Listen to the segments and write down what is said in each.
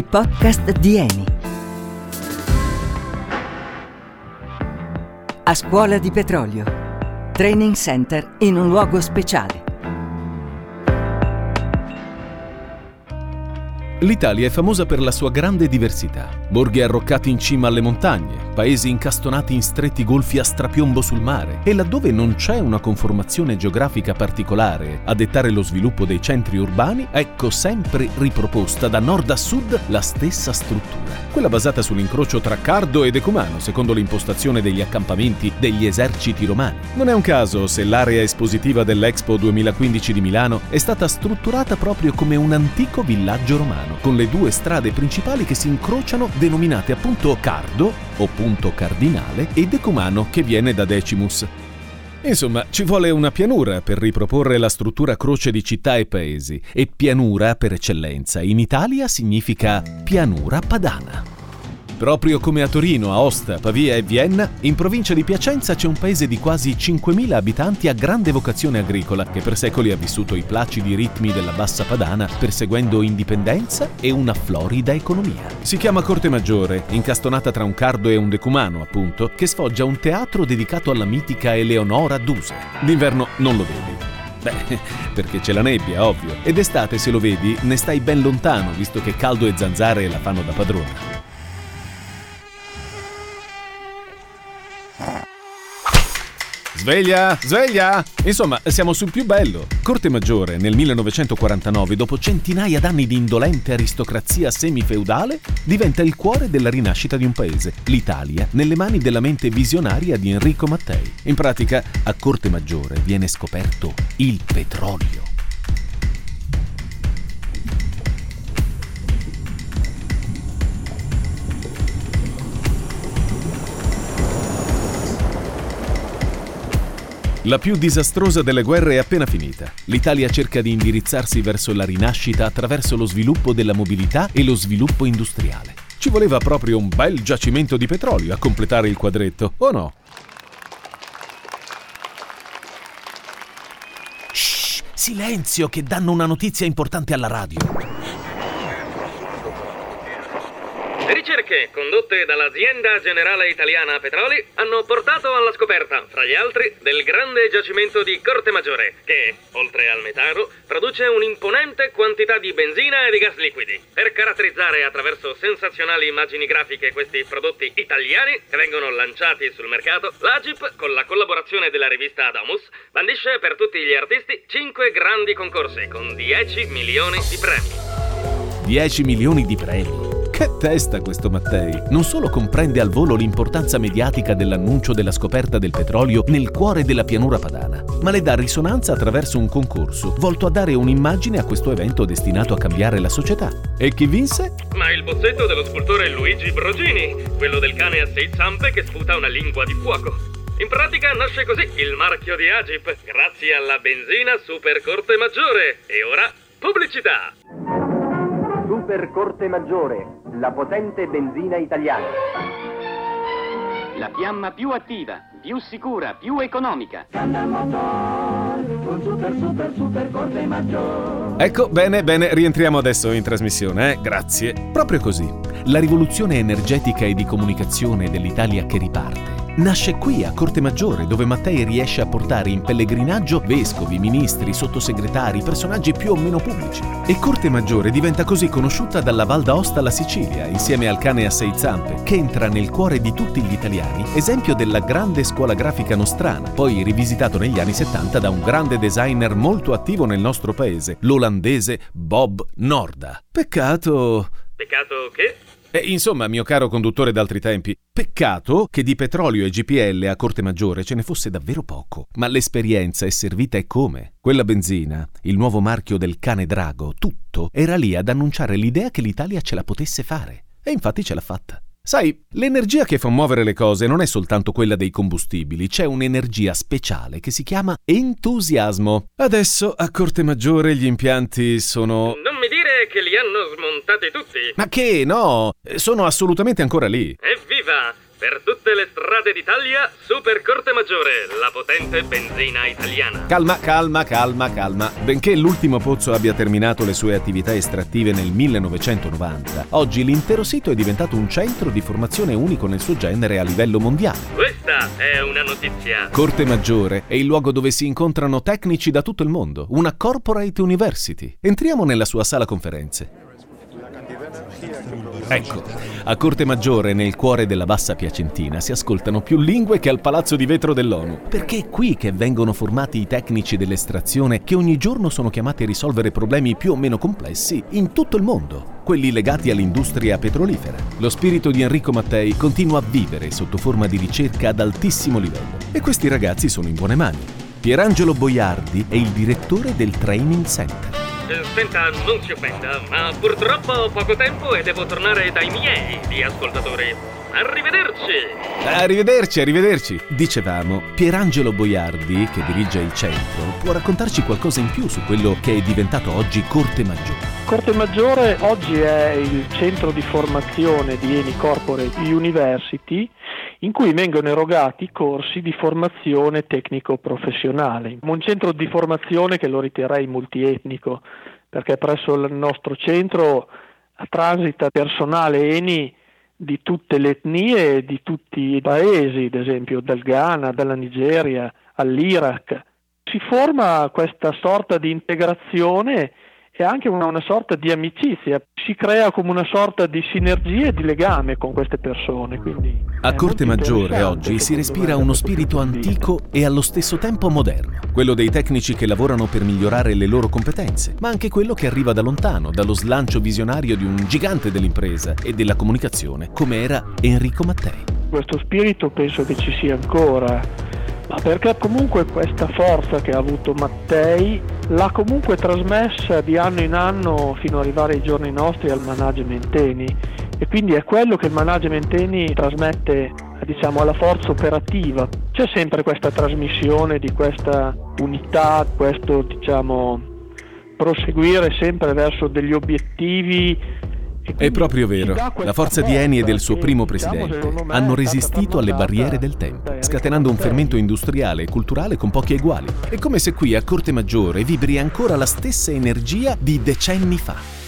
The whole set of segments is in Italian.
i podcast di Eni. A scuola di petrolio. Training center in un luogo speciale. L'Italia è famosa per la sua grande diversità. Borghi arroccati in cima alle montagne, paesi incastonati in stretti golfi a strapiombo sul mare e laddove non c'è una conformazione geografica particolare a dettare lo sviluppo dei centri urbani, ecco sempre riproposta da nord a sud la stessa struttura, quella basata sull'incrocio tra Cardo e Decumano, secondo l'impostazione degli accampamenti degli eserciti romani. Non è un caso se l'area espositiva dell'Expo 2015 di Milano è stata strutturata proprio come un antico villaggio romano con le due strade principali che si incrociano denominate appunto Cardo o punto cardinale e Decumano che viene da Decimus. Insomma, ci vuole una pianura per riproporre la struttura croce di città e paesi e pianura per eccellenza in Italia significa pianura padana. Proprio come a Torino, Aosta, Pavia e Vienna, in provincia di Piacenza c'è un paese di quasi 5.000 abitanti a grande vocazione agricola che per secoli ha vissuto i placidi ritmi della bassa padana perseguendo indipendenza e una florida economia. Si chiama Corte Maggiore, incastonata tra un cardo e un decumano, appunto, che sfoggia un teatro dedicato alla mitica Eleonora Duse. D'inverno non lo vedi. Beh, perché c'è la nebbia, ovvio. Ed estate, se lo vedi, ne stai ben lontano, visto che caldo e zanzare la fanno da padrona. Sveglia, sveglia! Insomma, siamo sul più bello. Corte Maggiore, nel 1949, dopo centinaia d'anni di indolente aristocrazia semifeudale, diventa il cuore della rinascita di un paese, l'Italia, nelle mani della mente visionaria di Enrico Mattei. In pratica, a Corte Maggiore viene scoperto il petrolio. La più disastrosa delle guerre è appena finita. L'Italia cerca di indirizzarsi verso la rinascita attraverso lo sviluppo della mobilità e lo sviluppo industriale. Ci voleva proprio un bel giacimento di petrolio a completare il quadretto, o no? Shh, silenzio che danno una notizia importante alla radio. Ricerche condotte dall'azienda generale italiana Petroli hanno portato alla scoperta, fra gli altri, del grande giacimento di Corte Maggiore, che, oltre al metano, produce un'imponente quantità di benzina e di gas liquidi. Per caratterizzare attraverso sensazionali immagini grafiche questi prodotti italiani che vengono lanciati sul mercato, l'Agip, con la collaborazione della rivista Adamus, bandisce per tutti gli artisti 5 grandi concorsi con 10 milioni di premi. 10 milioni di premi. Che testa questo Mattei! Non solo comprende al volo l'importanza mediatica dell'annuncio della scoperta del petrolio nel cuore della pianura padana, ma le dà risonanza attraverso un concorso volto a dare un'immagine a questo evento destinato a cambiare la società. E chi vinse? Ma il bozzetto dello scultore Luigi Brogini, quello del cane a sei zampe che sputa una lingua di fuoco. In pratica nasce così il marchio di Agip, grazie alla benzina Super Corte Maggiore. E ora, pubblicità! Super Corte Maggiore, la potente benzina italiana. La fiamma più attiva, più sicura, più economica. Super, super, super corte maggiore. Ecco, bene, bene, rientriamo adesso in trasmissione, eh? Grazie. Proprio così. La rivoluzione energetica e di comunicazione dell'Italia che riparte nasce qui a Corte Maggiore, dove Mattei riesce a portare in pellegrinaggio vescovi, ministri, sottosegretari, personaggi più o meno pubblici. E Corte Maggiore diventa così conosciuta dalla Val d'Aosta alla Sicilia, insieme al cane a sei zampe, che entra nel cuore di tutti gli italiani, esempio della grande scuola grafica nostrana, poi rivisitato negli anni 70 da un grande designer molto attivo nel nostro paese, l'olandese Bob Norda. Peccato... Peccato che? E insomma, mio caro conduttore d'altri tempi, peccato che di petrolio e GPL a Corte Maggiore ce ne fosse davvero poco. Ma l'esperienza è servita e come? Quella benzina, il nuovo marchio del cane drago, tutto era lì ad annunciare l'idea che l'Italia ce la potesse fare. E infatti ce l'ha fatta. Sai, l'energia che fa muovere le cose non è soltanto quella dei combustibili, c'è un'energia speciale che si chiama entusiasmo. Adesso a Corte Maggiore gli impianti sono... Non mi dire che li hanno smontati tutti. Ma che? No, sono assolutamente ancora lì. Evviva! Per tutte le strade d'Italia, Super Corte Maggiore, la potente benzina italiana. Calma, calma, calma, calma. Benché l'ultimo pozzo abbia terminato le sue attività estrattive nel 1990, oggi l'intero sito è diventato un centro di formazione unico nel suo genere a livello mondiale. Questa è una notizia. Corte Maggiore è il luogo dove si incontrano tecnici da tutto il mondo, una corporate university. Entriamo nella sua sala conferenze. Ecco, a Corte Maggiore, nel cuore della bassa piacentina, si ascoltano più lingue che al palazzo di vetro dell'ONU. Perché è qui che vengono formati i tecnici dell'estrazione che ogni giorno sono chiamati a risolvere problemi più o meno complessi in tutto il mondo, quelli legati all'industria petrolifera. Lo spirito di Enrico Mattei continua a vivere sotto forma di ricerca ad altissimo livello. E questi ragazzi sono in buone mani. Pierangelo Boiardi è il direttore del Training Center. Senta, non si offenda, ma purtroppo ho poco tempo e devo tornare dai miei di ascoltatori. Arrivederci! Arrivederci, arrivederci. Dicevamo, Pierangelo Boiardi, che dirige il centro, può raccontarci qualcosa in più su quello che è diventato oggi Corte Maggiore. Corte Maggiore oggi è il centro di formazione di Eni Corporate University in cui vengono erogati corsi di formazione tecnico-professionale. Un centro di formazione che lo riterrei multietnico, perché presso il nostro centro transita personale Eni di tutte le etnie e di tutti i paesi, ad esempio dal Ghana, dalla Nigeria all'Iraq. Si forma questa sorta di integrazione e anche una, una, sorta di amicizia, si crea come una sorta di sinergia e di legame con queste persone. Quindi a Corte Maggiore oggi si respira uno spirito antico e allo stesso tempo moderno, quello dei tecnici che lavorano per migliorare le loro competenze, ma anche quello che arriva da lontano, dallo slancio visionario di un gigante dell'impresa e della comunicazione come era Enrico Mattei. Questo spirito penso che ci sia ancora ma perché comunque questa forza che ha avuto Mattei l'ha comunque trasmessa di anno in anno fino ad arrivare ai giorni nostri al management Eni e quindi è quello che il management Eni trasmette diciamo, alla forza operativa. C'è sempre questa trasmissione di questa unità, questo diciamo, proseguire sempre verso degli obiettivi è proprio vero. La forza di Eni e del suo primo presidente hanno resistito alle barriere del tempo, scatenando un fermento industriale e culturale con pochi eguali. È come se qui a Corte Maggiore vibri ancora la stessa energia di decenni fa.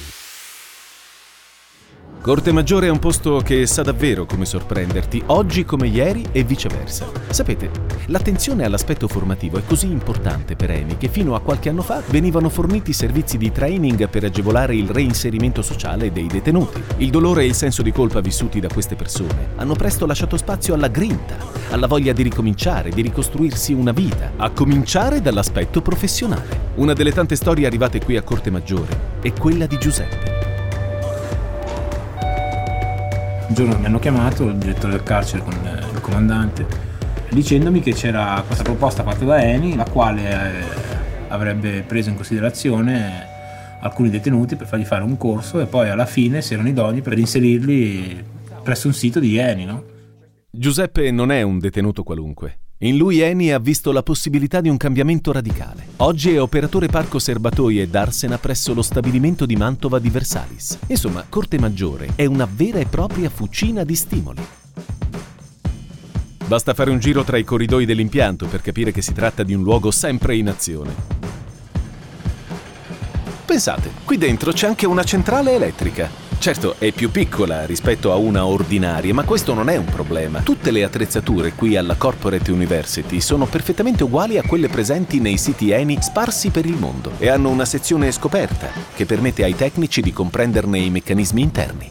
Corte Maggiore è un posto che sa davvero come sorprenderti, oggi come ieri e viceversa. Sapete, l'attenzione all'aspetto formativo è così importante per Eni che fino a qualche anno fa venivano forniti servizi di training per agevolare il reinserimento sociale dei detenuti. Il dolore e il senso di colpa vissuti da queste persone hanno presto lasciato spazio alla grinta, alla voglia di ricominciare, di ricostruirsi una vita, a cominciare dall'aspetto professionale. Una delle tante storie arrivate qui a Corte Maggiore è quella di Giuseppe. Un giorno mi hanno chiamato il direttore del carcere con il comandante dicendomi che c'era questa proposta fatta da Eni la quale eh, avrebbe preso in considerazione alcuni detenuti per fargli fare un corso e poi alla fine se erano idonei per inserirli presso un sito di Eni. No? Giuseppe non è un detenuto qualunque. In lui Eni ha visto la possibilità di un cambiamento radicale. Oggi è operatore parco serbatoi ed arsena presso lo stabilimento di Mantova di Versalis. Insomma, Corte Maggiore è una vera e propria fucina di stimoli. Basta fare un giro tra i corridoi dell'impianto per capire che si tratta di un luogo sempre in azione. Pensate, qui dentro c'è anche una centrale elettrica. Certo, è più piccola rispetto a una ordinaria, ma questo non è un problema. Tutte le attrezzature qui alla Corporate University sono perfettamente uguali a quelle presenti nei siti Eni sparsi per il mondo e hanno una sezione scoperta che permette ai tecnici di comprenderne i meccanismi interni.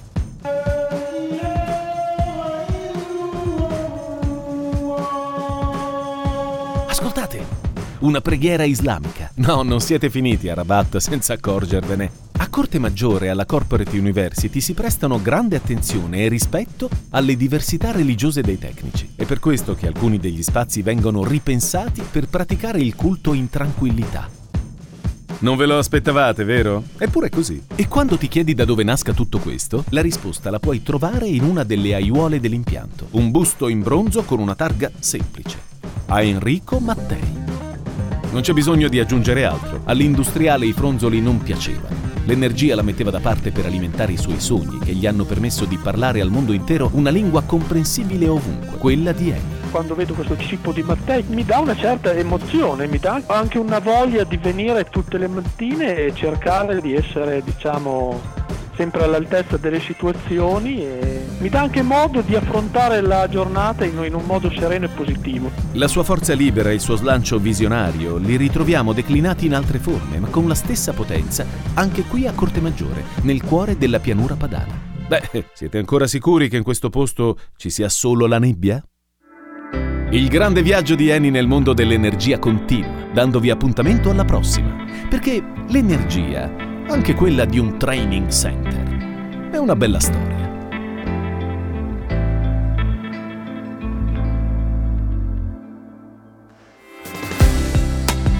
Ascoltate, una preghiera islamica. No, non siete finiti a Rabat senza accorgervene. Corte Maggiore e alla Corporate University si prestano grande attenzione e rispetto alle diversità religiose dei tecnici. È per questo che alcuni degli spazi vengono ripensati per praticare il culto in tranquillità. Non ve lo aspettavate, vero? Eppure è così. E quando ti chiedi da dove nasca tutto questo, la risposta la puoi trovare in una delle aiuole dell'impianto. Un busto in bronzo con una targa semplice. A Enrico Mattei. Non c'è bisogno di aggiungere altro. All'industriale i fronzoli non piacevano L'energia la metteva da parte per alimentare i suoi sogni, che gli hanno permesso di parlare al mondo intero una lingua comprensibile ovunque, quella di Eni. Quando vedo questo tipo di Mattei mi dà una certa emozione, mi dà anche una voglia di venire tutte le mattine e cercare di essere, diciamo, sempre all'altezza delle situazioni e mi dà anche modo di affrontare la giornata in, in un modo sereno e positivo. La sua forza libera e il suo slancio visionario li ritroviamo declinati in altre forme, ma con la stessa potenza anche qui a Corte Maggiore, nel cuore della pianura padana. Beh, siete ancora sicuri che in questo posto ci sia solo la nebbia? Il grande viaggio di Eni nel mondo dell'energia continua, dandovi appuntamento alla prossima. Perché l'energia anche quella di un training center. È una bella storia.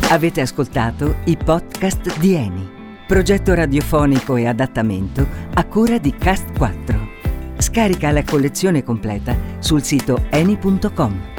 Avete ascoltato i podcast di Eni, progetto radiofonico e adattamento a cura di Cast 4. Scarica la collezione completa sul sito eni.com.